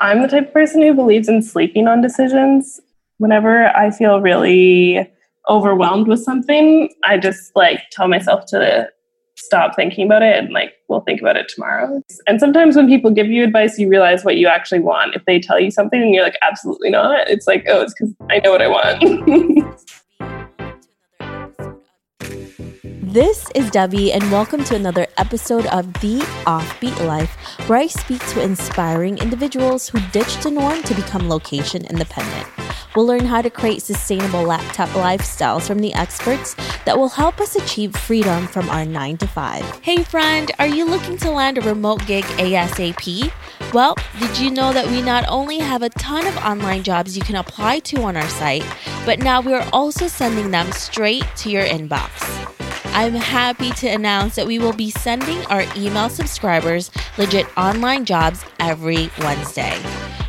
I'm the type of person who believes in sleeping on decisions. Whenever I feel really overwhelmed with something, I just like tell myself to stop thinking about it and like we'll think about it tomorrow. And sometimes when people give you advice, you realize what you actually want. If they tell you something and you're like, absolutely not, it's like, oh, it's because I know what I want. This is Debbie, and welcome to another episode of The Offbeat Life, where I speak to inspiring individuals who ditched the norm to become location independent. We'll learn how to create sustainable laptop lifestyles from the experts that will help us achieve freedom from our 9 to 5. Hey, friend, are you looking to land a remote gig ASAP? Well, did you know that we not only have a ton of online jobs you can apply to on our site, but now we are also sending them straight to your inbox? I'm happy to announce that we will be sending our email subscribers legit online jobs every Wednesday.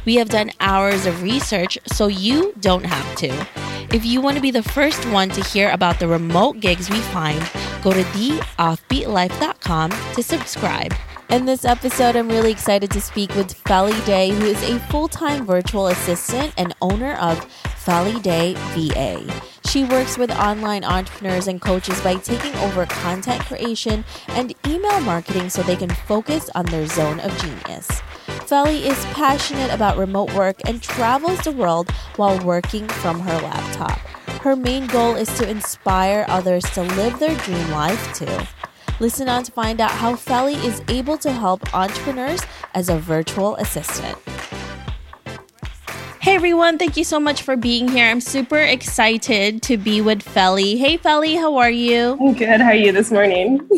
We have done hours of research so you don't have to. If you want to be the first one to hear about the remote gigs we find, go to theoffbeatlife.com to subscribe. In this episode, I'm really excited to speak with Felly Day, who is a full time virtual assistant and owner of Felly Day VA. She works with online entrepreneurs and coaches by taking over content creation and email marketing so they can focus on their zone of genius. Felly is passionate about remote work and travels the world while working from her laptop. Her main goal is to inspire others to live their dream life too. Listen on to find out how Felly is able to help entrepreneurs as a virtual assistant. Hey everyone, thank you so much for being here. I'm super excited to be with Felly. Hey Felly, how are you? I'm good. How are you this morning?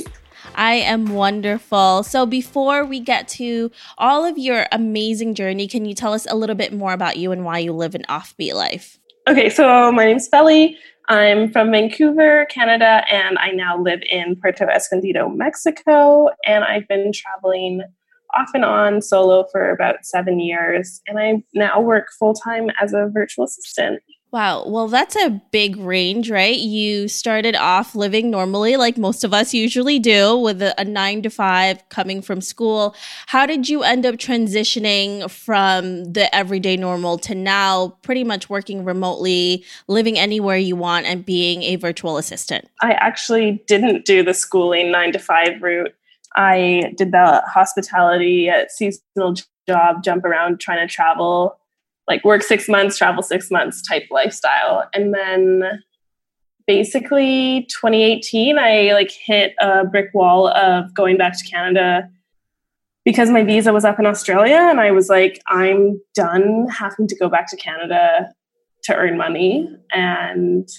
I am wonderful. So, before we get to all of your amazing journey, can you tell us a little bit more about you and why you live an offbeat life? Okay, so my name's Felly. I'm from Vancouver, Canada, and I now live in Puerto Escondido, Mexico. And I've been traveling off and on solo for about seven years, and I now work full time as a virtual assistant. Wow. Well, that's a big range, right? You started off living normally, like most of us usually do, with a, a, nine to five coming from school. How did you end up transitioning from the everyday normal to now pretty much working remotely, living anywhere you want, and being a virtual assistant? I actually didn't do the schooling nine to five route. I did the hospitality seasonal job, jump around trying to travel, like work six months, travel six months type lifestyle. And then basically 2018, I like hit a brick wall of going back to Canada because my visa was up in Australia. And I was like, I'm done having to go back to Canada to earn money. And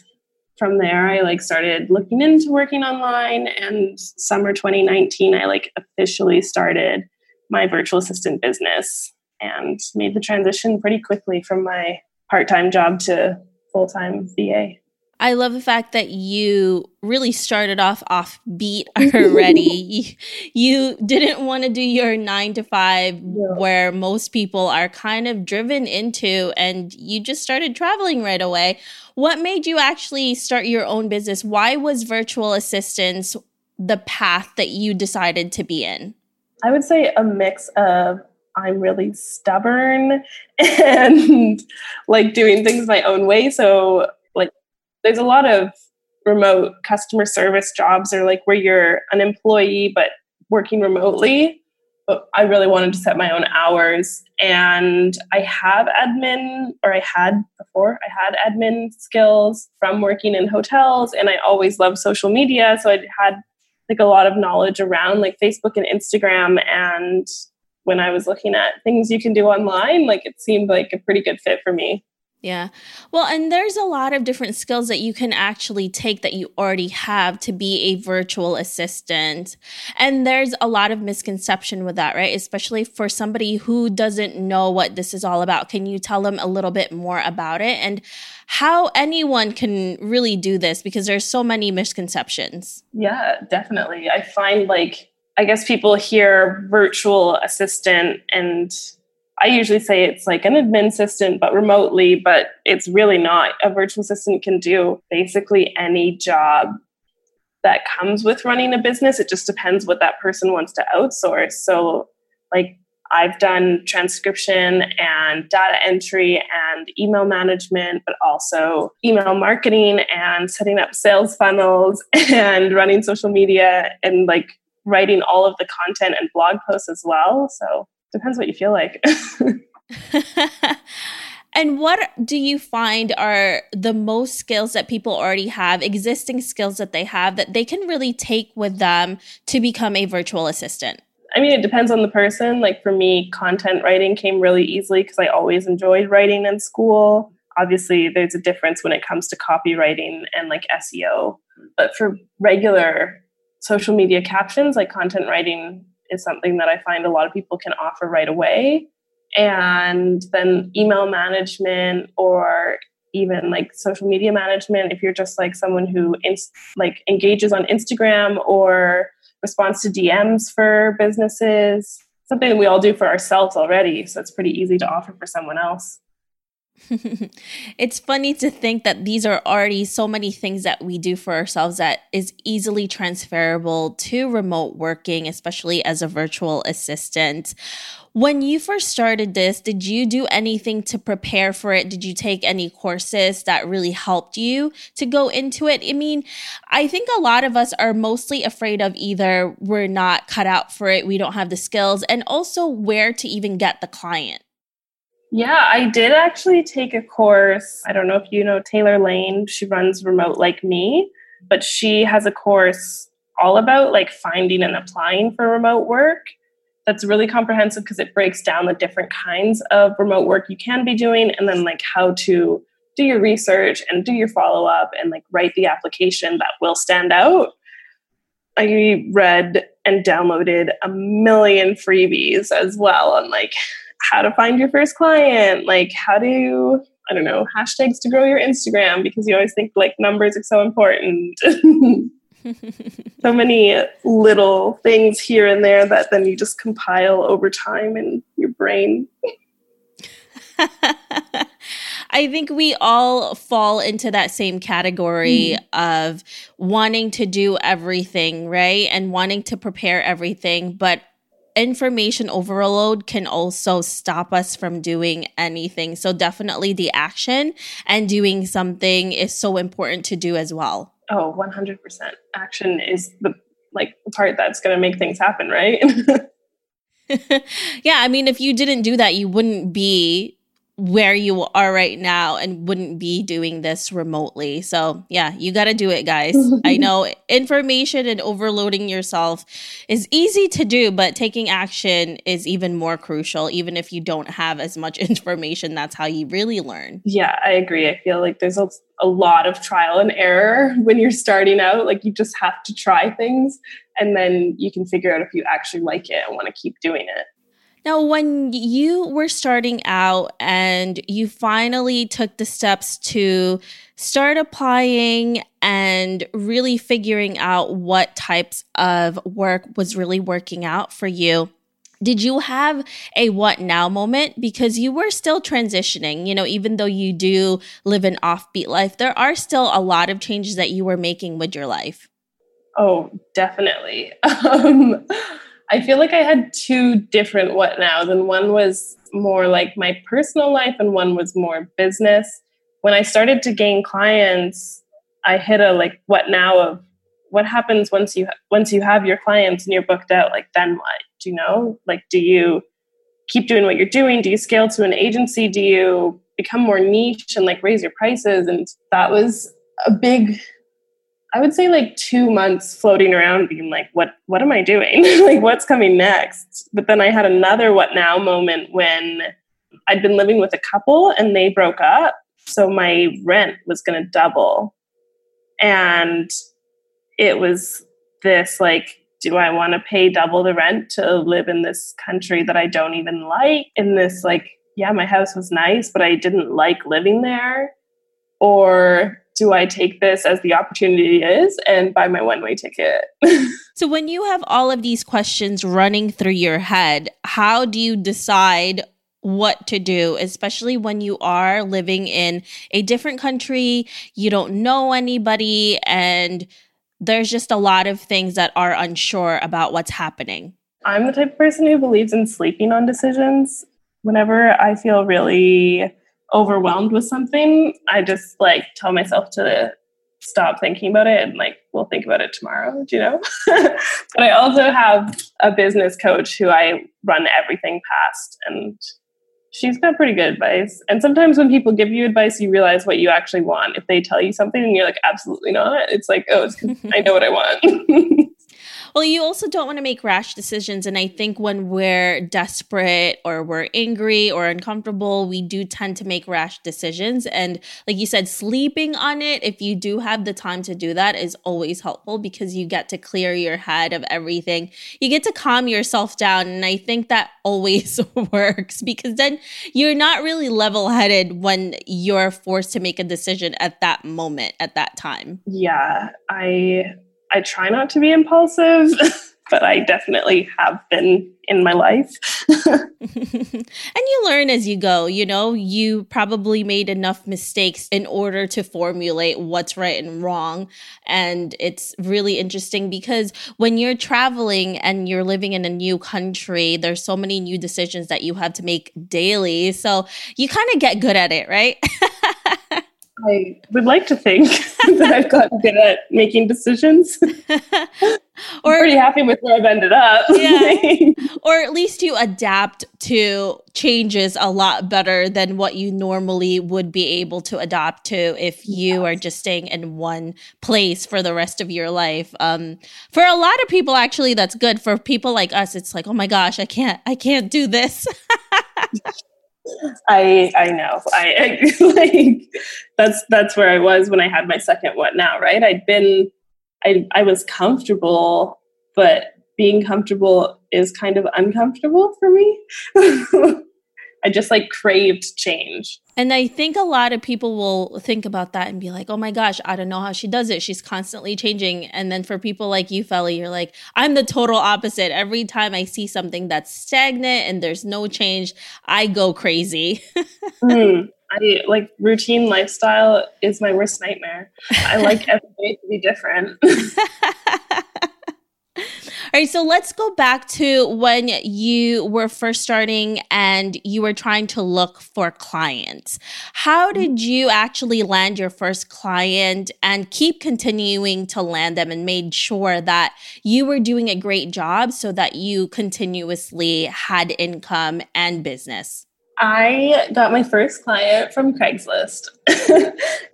from there i like started looking into working online and summer 2019 i like officially started my virtual assistant business and made the transition pretty quickly from my part-time job to full-time va I love the fact that you really started off off beat already. you, you, didn't want to do your nine to five yeah. where most people are kind of driven into, and you just started traveling right away. What made you actually start your own business? Why was virtual assistance the path that you decided to be in? I would say a mix of I'm really stubborn and like doing things my own way. So, like, there's a lot of remote customer service jobs or like where you're an employee but working remotely but I really wanted to set my own hours. And I have admin, or I had before, I had admin skills from working in hotels, and I always loved social media. So I had like a lot of knowledge around like Facebook and Instagram. And when I was looking at things you can do online, like it seemed like a pretty good fit for me. Yeah. Well, and there's a lot of different skills that you can actually take that you already have to be a virtual assistant. And there's a lot of misconception with that, right? Especially for somebody who doesn't know what this is all about. Can you tell them a little bit more about it and how anyone can really do this because there's so many misconceptions? Yeah, definitely. I find like I guess people hear virtual assistant and I usually say it's like an admin assistant, but remotely, but it's really not. A virtual assistant can do basically any job that comes with running a business. It just depends what that person wants to outsource. So, like, I've done transcription and data entry and email management, but also email marketing and setting up sales funnels and running social media and like writing all of the content and blog posts as well. So depends what you feel like. And what do you find are the most skills that people already have, existing skills that they have that they can really take with them to become a virtual assistant? I mean, it depends on the person. Like for me, content writing came really easily because I always enjoyed writing in school. Obviously, there's a difference when it comes to copywriting and like SEO. But for regular social media captions, like content writing is something that I find a lot of people can offer right away. And then email management or even like social media management if you're just like someone who like engages on instagram or responds to dms for businesses something that we all do for ourselves already so it's pretty easy to offer for someone else it's funny to think that these are already so many things that we do for ourselves that is easily transferable to remote working, especially as a virtual assistant. When you first started this, did you do anything to prepare for it? Did you take any courses that really helped you to go into it? I mean, I think a lot of us are mostly afraid of either we're not cut out for it, we don't have the skills, and also where to even get the client. Yeah, I did actually take a course. I don't know if you know Taylor Lane. She runs Remote Like Me, but she has a course all about like finding and applying for remote work that's really comprehensive because it breaks down the different kinds of remote work you can be doing and then like how to do your research and do your follow up and like write the application that will stand out. I read and downloaded a million freebies as well on like how to find your first client, like how to I don't know, hashtags to grow your Instagram because you always think like numbers are so important. so many little things here and there that then you just compile over time in your brain. I think we all fall into that same category mm. of wanting to do everything, right? And wanting to prepare everything, but information overload can also stop us from doing anything. So definitely the action and doing something is so important to do as well. Oh, 100%. Action is the like part that's going to make things happen, right? yeah, I mean if you didn't do that, you wouldn't be where you are right now and wouldn't be doing this remotely. So, yeah, you got to do it, guys. I know information and overloading yourself is easy to do, but taking action is even more crucial. Even if you don't have as much information, that's how you really learn. Yeah, I agree. I feel like there's a, a lot of trial and error when you're starting out. Like, you just have to try things and then you can figure out if you actually like it and want to keep doing it. Now, when you were starting out and you finally took the steps to start applying and really figuring out what types of work was really working out for you, did you have a what now moment? Because you were still transitioning you know even though you do live an offbeat life there are still a lot of changes that you were making with your life. Oh definitely. Um, I feel like I had two different what nows, and one was more like my personal life, and one was more business. When I started to gain clients, I hit a like what now of what happens once you once you have your clients and you're booked out. Like then what? Do you know? Like do you keep doing what you're doing? Do you scale to an agency? Do you become more niche and like raise your prices? And that was a big I would say like two months floating around being like, what what am I doing? like what's coming next? But then I had another what now moment when I'd been living with a couple and they broke up. So my rent was gonna double. And it was this like, do I want to pay double the rent to live in this country that I don't even like? In this like, yeah, my house was nice, but I didn't like living there. Or do I take this as the opportunity is and buy my one way ticket? so, when you have all of these questions running through your head, how do you decide what to do, especially when you are living in a different country, you don't know anybody, and there's just a lot of things that are unsure about what's happening? I'm the type of person who believes in sleeping on decisions. Whenever I feel really overwhelmed with something, I just like tell myself to stop thinking about it and like we'll think about it tomorrow, do you know? but I also have a business coach who I run everything past and she's got pretty good advice. And sometimes when people give you advice, you realize what you actually want. If they tell you something and you're like, absolutely not, it's like, oh, it's I know what I want. Well, you also don't want to make rash decisions. And I think when we're desperate or we're angry or uncomfortable, we do tend to make rash decisions. And like you said, sleeping on it, if you do have the time to do that, is always helpful because you get to clear your head of everything. You get to calm yourself down. And I think that always works because then you're not really level headed when you're forced to make a decision at that moment, at that time. Yeah. I I try not to be impulsive, but I definitely have been in my life. and you learn as you go. You know, you probably made enough mistakes in order to formulate what's right and wrong. And it's really interesting because when you're traveling and you're living in a new country, there's so many new decisions that you have to make daily. So you kind of get good at it, right? I would like to think that I've gotten good at making decisions. or I'm pretty happy with where I've ended up. yeah. Or at least you adapt to changes a lot better than what you normally would be able to adapt to if you yes. are just staying in one place for the rest of your life. Um, for a lot of people, actually, that's good. For people like us, it's like, oh my gosh, I can't, I can't do this. I I know. I, I, like that's that's where I was when I had my second what now, right? I'd been I I was comfortable, but being comfortable is kind of uncomfortable for me. I just like craved change. And I think a lot of people will think about that and be like, oh my gosh, I don't know how she does it. She's constantly changing. And then for people like you, Felly, you're like, I'm the total opposite. Every time I see something that's stagnant and there's no change, I go crazy. mm, I like routine lifestyle is my worst nightmare. I like every day to be different. Right, so let's go back to when you were first starting and you were trying to look for clients. How mm-hmm. did you actually land your first client and keep continuing to land them and made sure that you were doing a great job so that you continuously had income and business? I got my first client from Craigslist.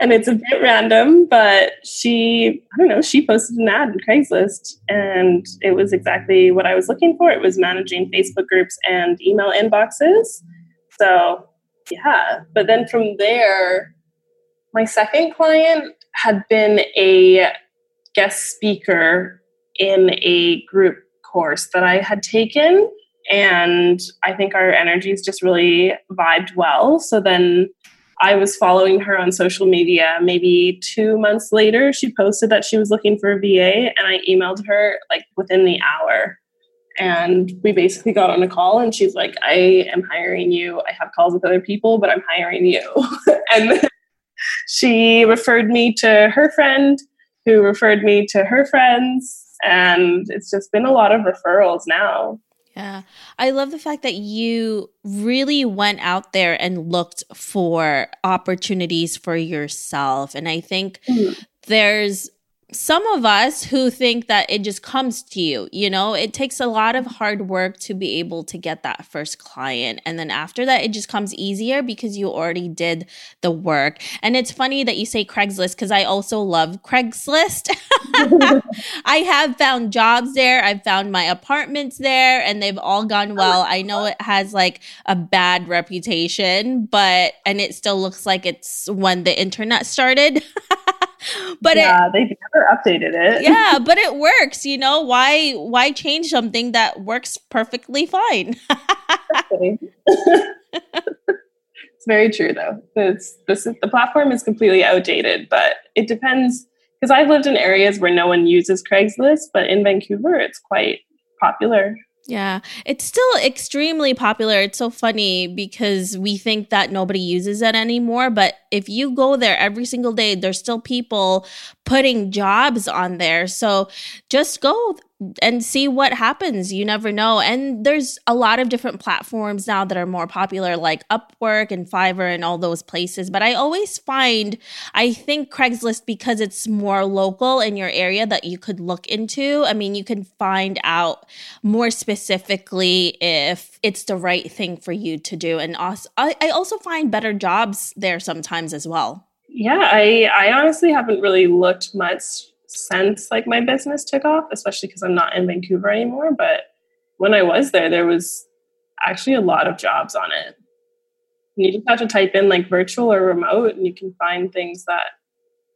and it's a bit random, but she, I don't know, she posted an ad in Craigslist and it was exactly what I was looking for. It was managing Facebook groups and email inboxes. So, yeah. But then from there, my second client had been a guest speaker in a group course that I had taken and I think our energies just really vibed well. So then I was following her on social media. Maybe two months later, she posted that she was looking for a VA, and I emailed her like within the hour. And we basically got on a call, and she's like, I am hiring you. I have calls with other people, but I'm hiring you. and she referred me to her friend, who referred me to her friends. And it's just been a lot of referrals now. Yeah. I love the fact that you really went out there and looked for opportunities for yourself. And I think mm-hmm. there's some of us who think that it just comes to you, you know, it takes a lot of hard work to be able to get that first client. And then after that, it just comes easier because you already did the work. And it's funny that you say Craigslist because I also love Craigslist. I have found jobs there, I've found my apartments there, and they've all gone oh, well. I know it has like a bad reputation, but, and it still looks like it's when the internet started. but yeah, it, they've never updated it. yeah, but it works. You know why? Why change something that works perfectly fine? it's very true, though. It's this is, the platform is completely outdated, but it depends because I've lived in areas where no one uses Craigslist, but in Vancouver, it's quite popular. Yeah, it's still extremely popular. It's so funny because we think that nobody uses it anymore. But if you go there every single day, there's still people putting jobs on there. So just go and see what happens. You never know. And there's a lot of different platforms now that are more popular, like Upwork and Fiverr and all those places. But I always find, I think Craigslist, because it's more local in your area that you could look into. I mean, you can find out more specifically if it's the right thing for you to do. And also, I, also find better jobs there sometimes as well. Yeah, I, I honestly haven't really looked much since like my business took off, especially because I'm not in Vancouver anymore. But when I was there, there was actually a lot of jobs on it. You just have to type in like virtual or remote, and you can find things that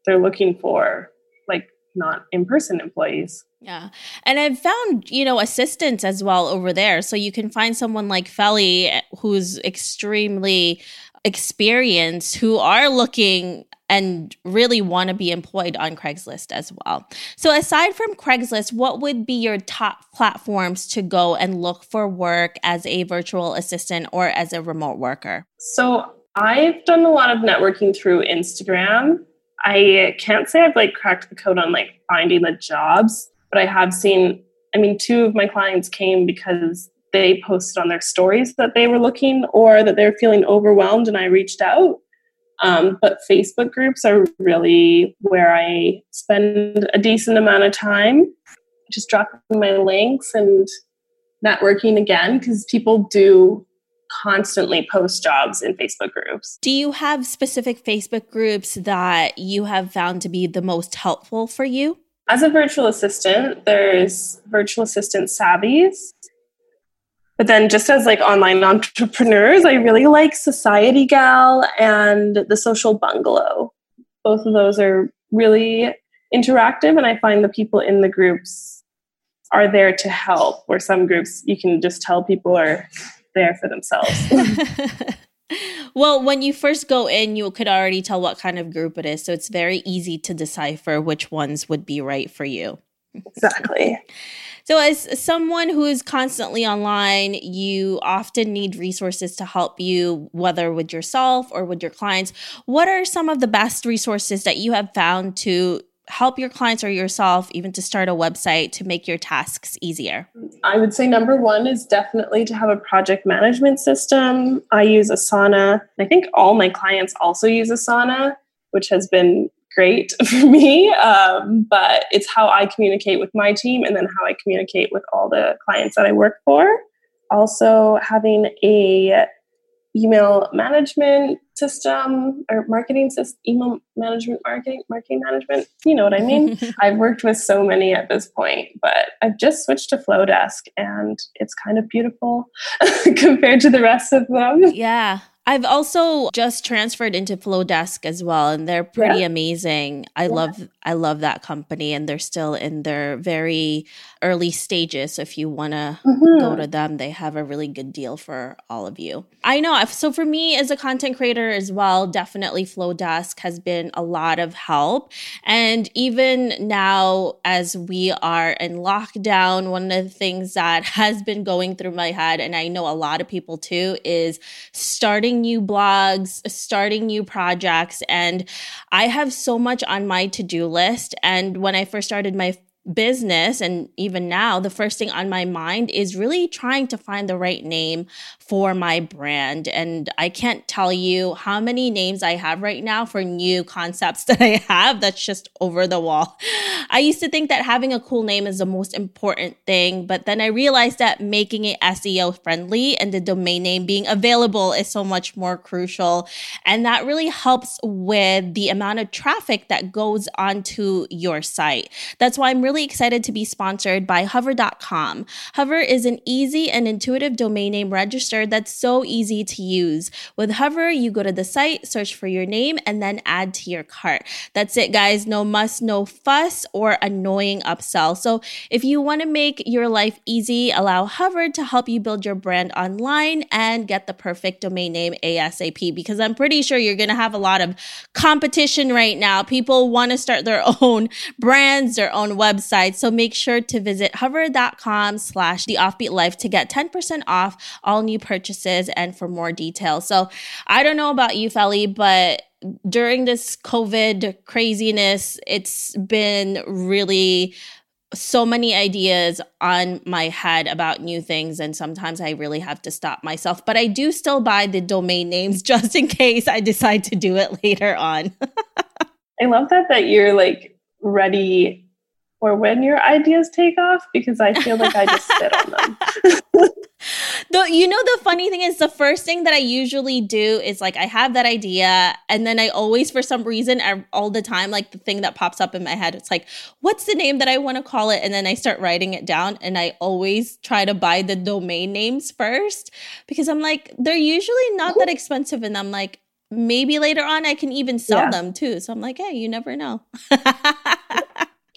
they're looking for, like not in person employees. Yeah. And I've found, you know, assistants as well over there. So you can find someone like Felly eh, who's extremely experienced who are looking and really want to be employed on Craigslist as well. So, aside from Craigslist, what would be your top platforms to go and look for work as a virtual assistant or as a remote worker? So, I've done a lot of networking through Instagram. I can't say I've like cracked the code on like finding the jobs, but I have seen, I mean, two of my clients came because they posted on their stories that they were looking or that they're feeling overwhelmed and I reached out. Um, but Facebook groups are really where I spend a decent amount of time, just dropping my links and networking again because people do constantly post jobs in Facebook groups. Do you have specific Facebook groups that you have found to be the most helpful for you? As a virtual assistant, there's virtual assistant savvies but then just as like online entrepreneurs, I really like Society Gal and the Social Bungalow. Both of those are really interactive and I find the people in the groups are there to help. Where some groups you can just tell people are there for themselves. well, when you first go in, you could already tell what kind of group it is. So it's very easy to decipher which ones would be right for you. Exactly. So, as someone who is constantly online, you often need resources to help you, whether with yourself or with your clients. What are some of the best resources that you have found to help your clients or yourself, even to start a website to make your tasks easier? I would say number one is definitely to have a project management system. I use Asana. I think all my clients also use Asana, which has been great for me. Um, but it's how I communicate with my team and then how I communicate with all the clients that I work for. Also, having a email management system or marketing system, email management, marketing, marketing management. You know what I mean? I've worked with so many at this point, but I've just switched to Flodesk and it's kind of beautiful compared to the rest of them. Yeah. I've also just transferred into Flodesk as well, and they're pretty yeah. amazing. I yeah. love I love that company, and they're still in their very early stages. So if you want to mm-hmm. go to them, they have a really good deal for all of you. I know. So for me as a content creator as well, definitely Flodesk has been a lot of help, and even now as we are in lockdown, one of the things that has been going through my head, and I know a lot of people too, is starting new blogs, starting new projects. And I have so much on my to do list. And when I first started my business and even now the first thing on my mind is really trying to find the right name for my brand. And i can't tell you how many names i have right now for new concepts that i have that's just over the wall. I used to think that having a cool name is the most important thing but then i realized that making it seo friendly and the domain name being available is so much more crucial. And that really helps with the amount of traffic that goes onto your site. That's why i'm really really excited to be sponsored by hover.com. Hover is an easy and intuitive domain name register that's so easy to use. With Hover, you go to the site, search for your name, and then add to your cart. That's it, guys. No muss, no fuss, or annoying upsell. So if you want to make your life easy, allow Hover to help you build your brand online and get the perfect domain name ASAP because I'm pretty sure you're going to have a lot of competition right now. People want to start their own brands, their own websites website. So make sure to visit hover.com slash the offbeat life to get 10% off all new purchases and for more details. So I don't know about you, Felly, but during this COVID craziness, it's been really so many ideas on my head about new things and sometimes i really have to stop myself but i do still buy the domain names just in case i decide to do it later on i love that that you're like ready for when your ideas take off because i feel like i just sit on them. The you know the funny thing is the first thing that I usually do is like I have that idea and then I always for some reason I, all the time like the thing that pops up in my head it's like what's the name that I want to call it? And then I start writing it down and I always try to buy the domain names first because I'm like they're usually not that expensive and I'm like maybe later on I can even sell yeah. them too. So I'm like hey you never know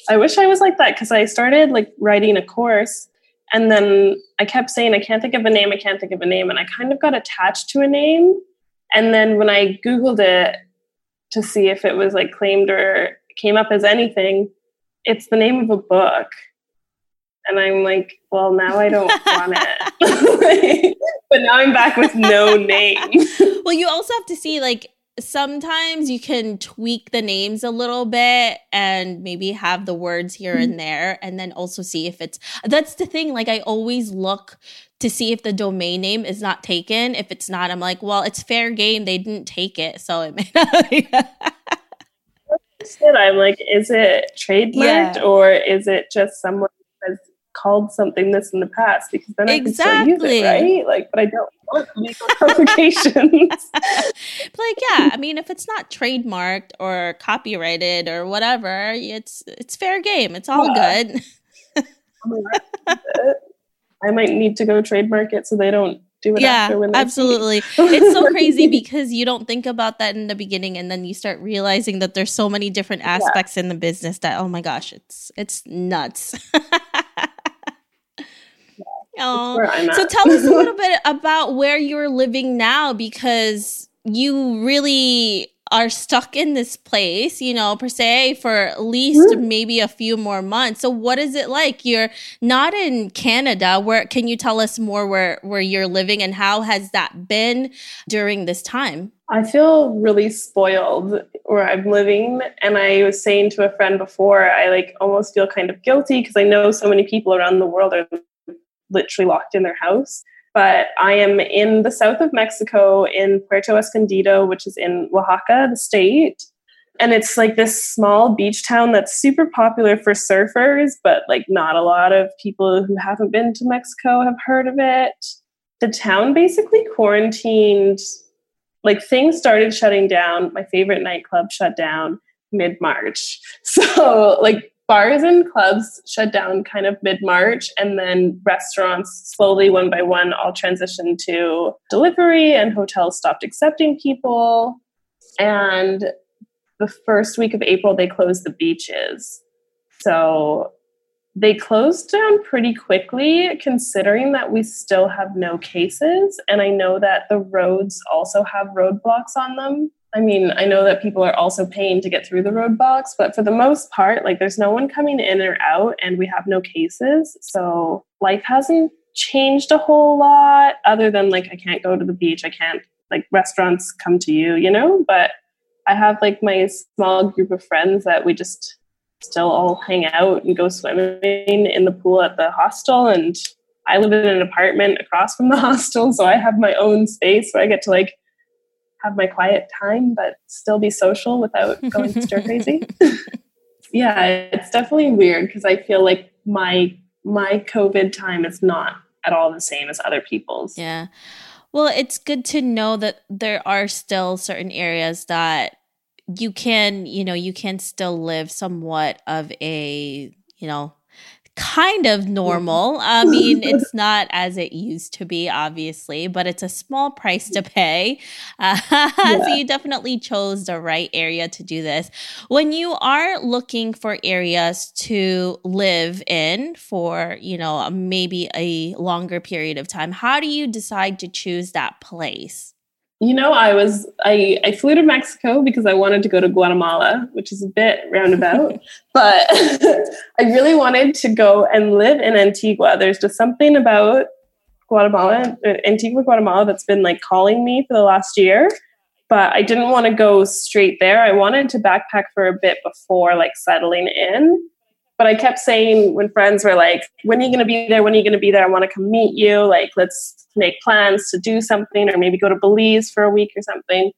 I wish I was like that because I started like writing a course and then I kept saying, I can't think of a name, I can't think of a name. And I kind of got attached to a name. And then when I Googled it to see if it was like claimed or came up as anything, it's the name of a book. And I'm like, well, now I don't want it. but now I'm back with no name. well, you also have to see like sometimes you can tweak the names a little bit and maybe have the words here and mm-hmm. there and then also see if it's that's the thing like i always look to see if the domain name is not taken if it's not i'm like well it's fair game they didn't take it so it may not be i'm like is it trademarked yeah. or is it just someone has called something this in the past because then exactly. I can still use it, right? Like, but I don't legal complications. like, yeah, I mean, if it's not trademarked or copyrighted or whatever, it's it's fair game. It's all yeah. good. I might need to go trademark it so they don't do it yeah, absolutely. it's so crazy because you don't think about that in the beginning and then you start realizing that there's so many different aspects yeah. in the business that oh my gosh, it's it's nuts. Oh, so tell us a little bit about where you're living now because you really are stuck in this place, you know, per se, for at least mm-hmm. maybe a few more months. So what is it like? You're not in Canada. Where can you tell us more where where you're living and how has that been during this time? I feel really spoiled where I'm living. And I was saying to a friend before, I like almost feel kind of guilty because I know so many people around the world are literally locked in their house. But I am in the south of Mexico in Puerto Escondido, which is in Oaxaca, the state. And it's like this small beach town that's super popular for surfers, but like not a lot of people who haven't been to Mexico have heard of it. The town basically quarantined, like things started shutting down. My favorite nightclub shut down mid March. So, like, bars and clubs shut down kind of mid March, and then restaurants slowly, one by one, all transitioned to delivery, and hotels stopped accepting people. And the first week of April, they closed the beaches. So they closed down pretty quickly, considering that we still have no cases. And I know that the roads also have roadblocks on them. I mean, I know that people are also paying to get through the roadblocks, but for the most part, like there's no one coming in or out, and we have no cases. So life hasn't changed a whole lot other than like I can't go to the beach, I can't like restaurants come to you, you know? But I have like my small group of friends that we just still all hang out and go swimming in the pool at the hostel and I live in an apartment across from the hostel, so I have my own space where I get to like have my quiet time, but still be social without going stir crazy. yeah, it's definitely weird because I feel like my my COVID time is not at all the same as other people's. Yeah. Well, it's good to know that there are still certain areas that you can, you know, you can still live somewhat of a, you know, kind of normal. I mean, it's not as it used to be, obviously, but it's a small price to pay. Uh, yeah. So you definitely chose the right area to do this. When you are looking for areas to live in for, you know, maybe a longer period of time, how do you decide to choose that place? You know, I was I, I flew to Mexico because I wanted to go to Guatemala, which is a bit roundabout, but I really wanted to go and live in Antigua. There's just something about Guatemala, Antigua, Guatemala, that's been like calling me for the last year. but I didn't want to go straight there. I wanted to backpack for a bit before like settling in. But I kept saying when friends were like, when are you going to be there? When are you going to be there? I want to come meet you. Like, let's make plans to do something or maybe go to Belize for a week or something.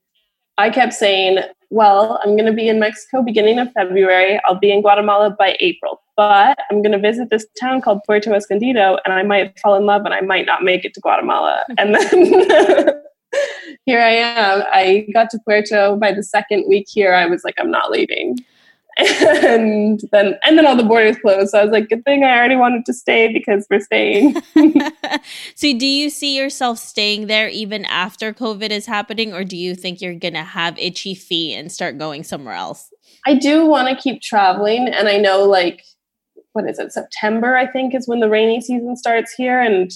I kept saying, well, I'm going to be in Mexico beginning of February. I'll be in Guatemala by April, but I'm going to visit this town called Puerto Escondido and I might fall in love and I might not make it to Guatemala. And then here I am. I got to Puerto by the second week here. I was like, I'm not leaving. And then and then all the borders closed. So I was like, good thing I already wanted to stay because we're staying. so do you see yourself staying there even after COVID is happening, or do you think you're gonna have itchy feet and start going somewhere else? I do want to keep traveling and I know like what is it, September, I think, is when the rainy season starts here. And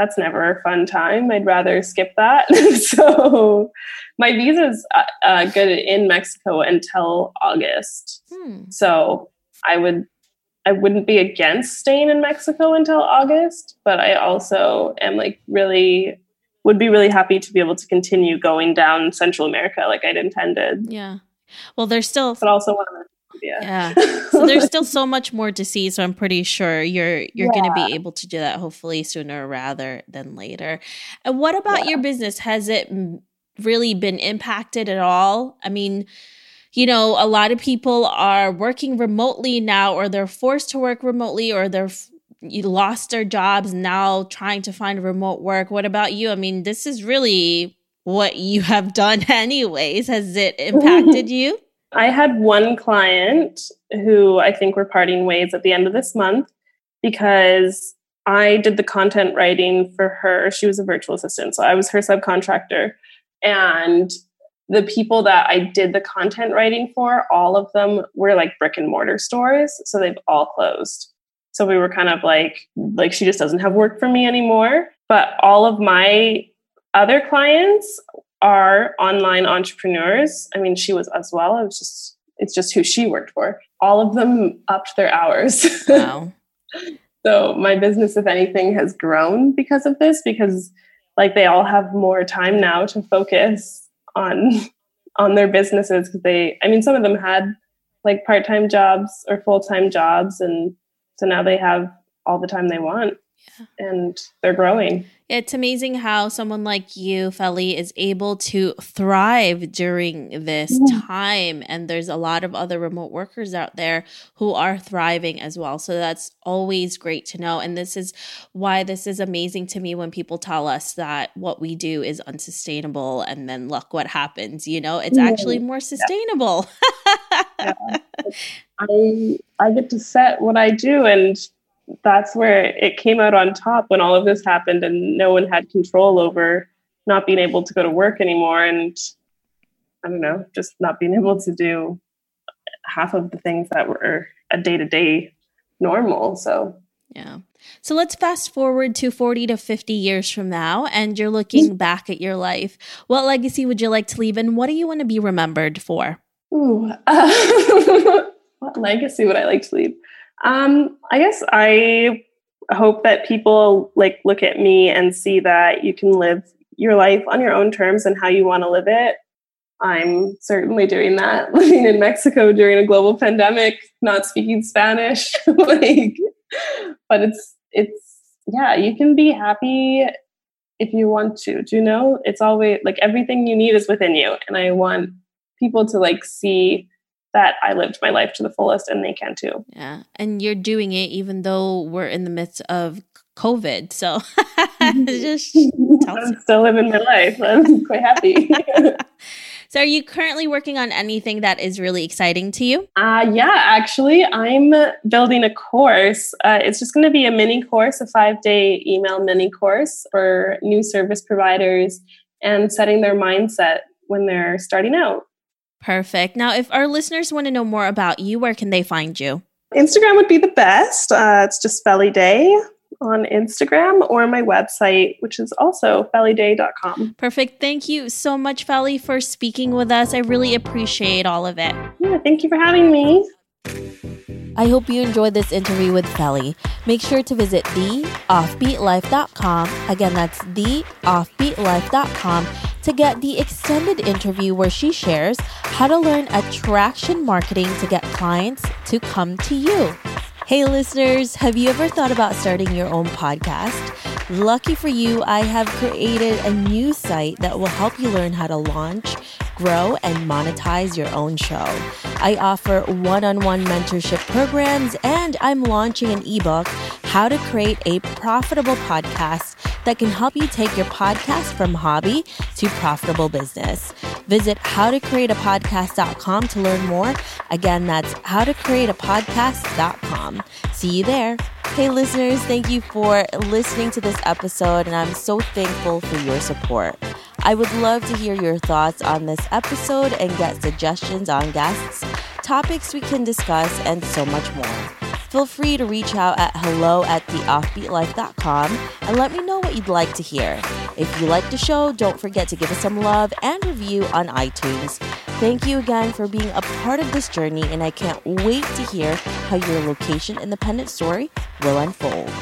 that's never a fun time. I'd rather skip that. so my visa is uh, uh, good in Mexico until August. Hmm. So I would I wouldn't be against staying in Mexico until August, but I also am like really would be really happy to be able to continue going down Central America like I'd intended. Yeah. Well, there's still but also want to yeah. so there's still so much more to see. So I'm pretty sure you're you're yeah. going to be able to do that hopefully sooner rather than later. And what about yeah. your business? Has it really been impacted at all? I mean, you know, a lot of people are working remotely now, or they're forced to work remotely, or they're you lost their jobs now trying to find remote work. What about you? I mean, this is really what you have done anyways. Has it impacted you? I had one client who I think we're parting ways at the end of this month because I did the content writing for her. She was a virtual assistant, so I was her subcontractor. And the people that I did the content writing for, all of them were like brick and mortar stores, so they've all closed. So we were kind of like like she just doesn't have work for me anymore. But all of my other clients are online entrepreneurs. I mean, she was as well. It was just it's just who she worked for. All of them upped their hours. Wow. so my business, if anything, has grown because of this, because like they all have more time now to focus on on their businesses because they I mean some of them had like part-time jobs or full-time jobs and so now they have all the time they want yeah. and they're growing it's amazing how someone like you, Felly, is able to thrive during this mm-hmm. time. And there's a lot of other remote workers out there who are thriving as well. So that's always great to know. And this is why this is amazing to me when people tell us that what we do is unsustainable. And then look what happens. You know, it's actually more sustainable. yeah. I, I get to set what I do and that's where it came out on top when all of this happened and no one had control over not being able to go to work anymore and I don't know, just not being able to do half of the things that were a day to day normal. So, yeah. So let's fast forward to 40 to 50 years from now, and you're looking back at your life. What legacy would you like to leave, and what do you want to be remembered for? Ooh, uh, what legacy would I like to leave? Um, I guess I hope that people like look at me and see that you can live your life on your own terms and how you want to live it. I'm certainly doing that. Living in Mexico during a global pandemic, not speaking Spanish, like, but it's it's yeah, you can be happy if you want to. Do you know? It's always like everything you need is within you, and I want people to like see that I lived my life to the fullest and they can too. Yeah. And you're doing it even though we're in the midst of COVID. So just I'm still living my life. I'm quite happy. so are you currently working on anything that is really exciting to you? Uh yeah, actually I'm building a course. Uh, it's just going to be a mini course, a 5-day email mini course for new service providers and setting their mindset when they're starting out. Perfect. Now, if our listeners want to know more about you, where can they find you? Instagram would be the best. Uh, it's just Felly Day on Instagram or my website, which is also fellyday.com. Perfect. Thank you so much, Felly, for speaking with us. I really appreciate all of it. Yeah, thank you for having me. I hope you enjoyed this interview with Felly. Make sure to visit theoffbeatlife.com. Again, that's theoffbeatlife.com to get the extended interview where she shares how to learn attraction marketing to get clients to come to you. Hey, listeners, have you ever thought about starting your own podcast? Lucky for you, I have created a new site that will help you learn how to launch, grow, and monetize your own show. I offer one on one mentorship programs, and I'm launching an ebook, How to Create a Profitable Podcast, that can help you take your podcast from hobby to profitable business. Visit howtocreateapodcast.com to learn more. Again, that's howtocreateapodcast.com. See you there. Hey, listeners, thank you for listening to this episode, and I'm so thankful for your support. I would love to hear your thoughts on this episode and get suggestions on guests, topics we can discuss, and so much more. Feel free to reach out at hello at theoffbeatlife.com and let me know what you'd like to hear. If you like the show, don't forget to give us some love and review on iTunes. Thank you again for being a part of this journey, and I can't wait to hear how your location independent story will unfold.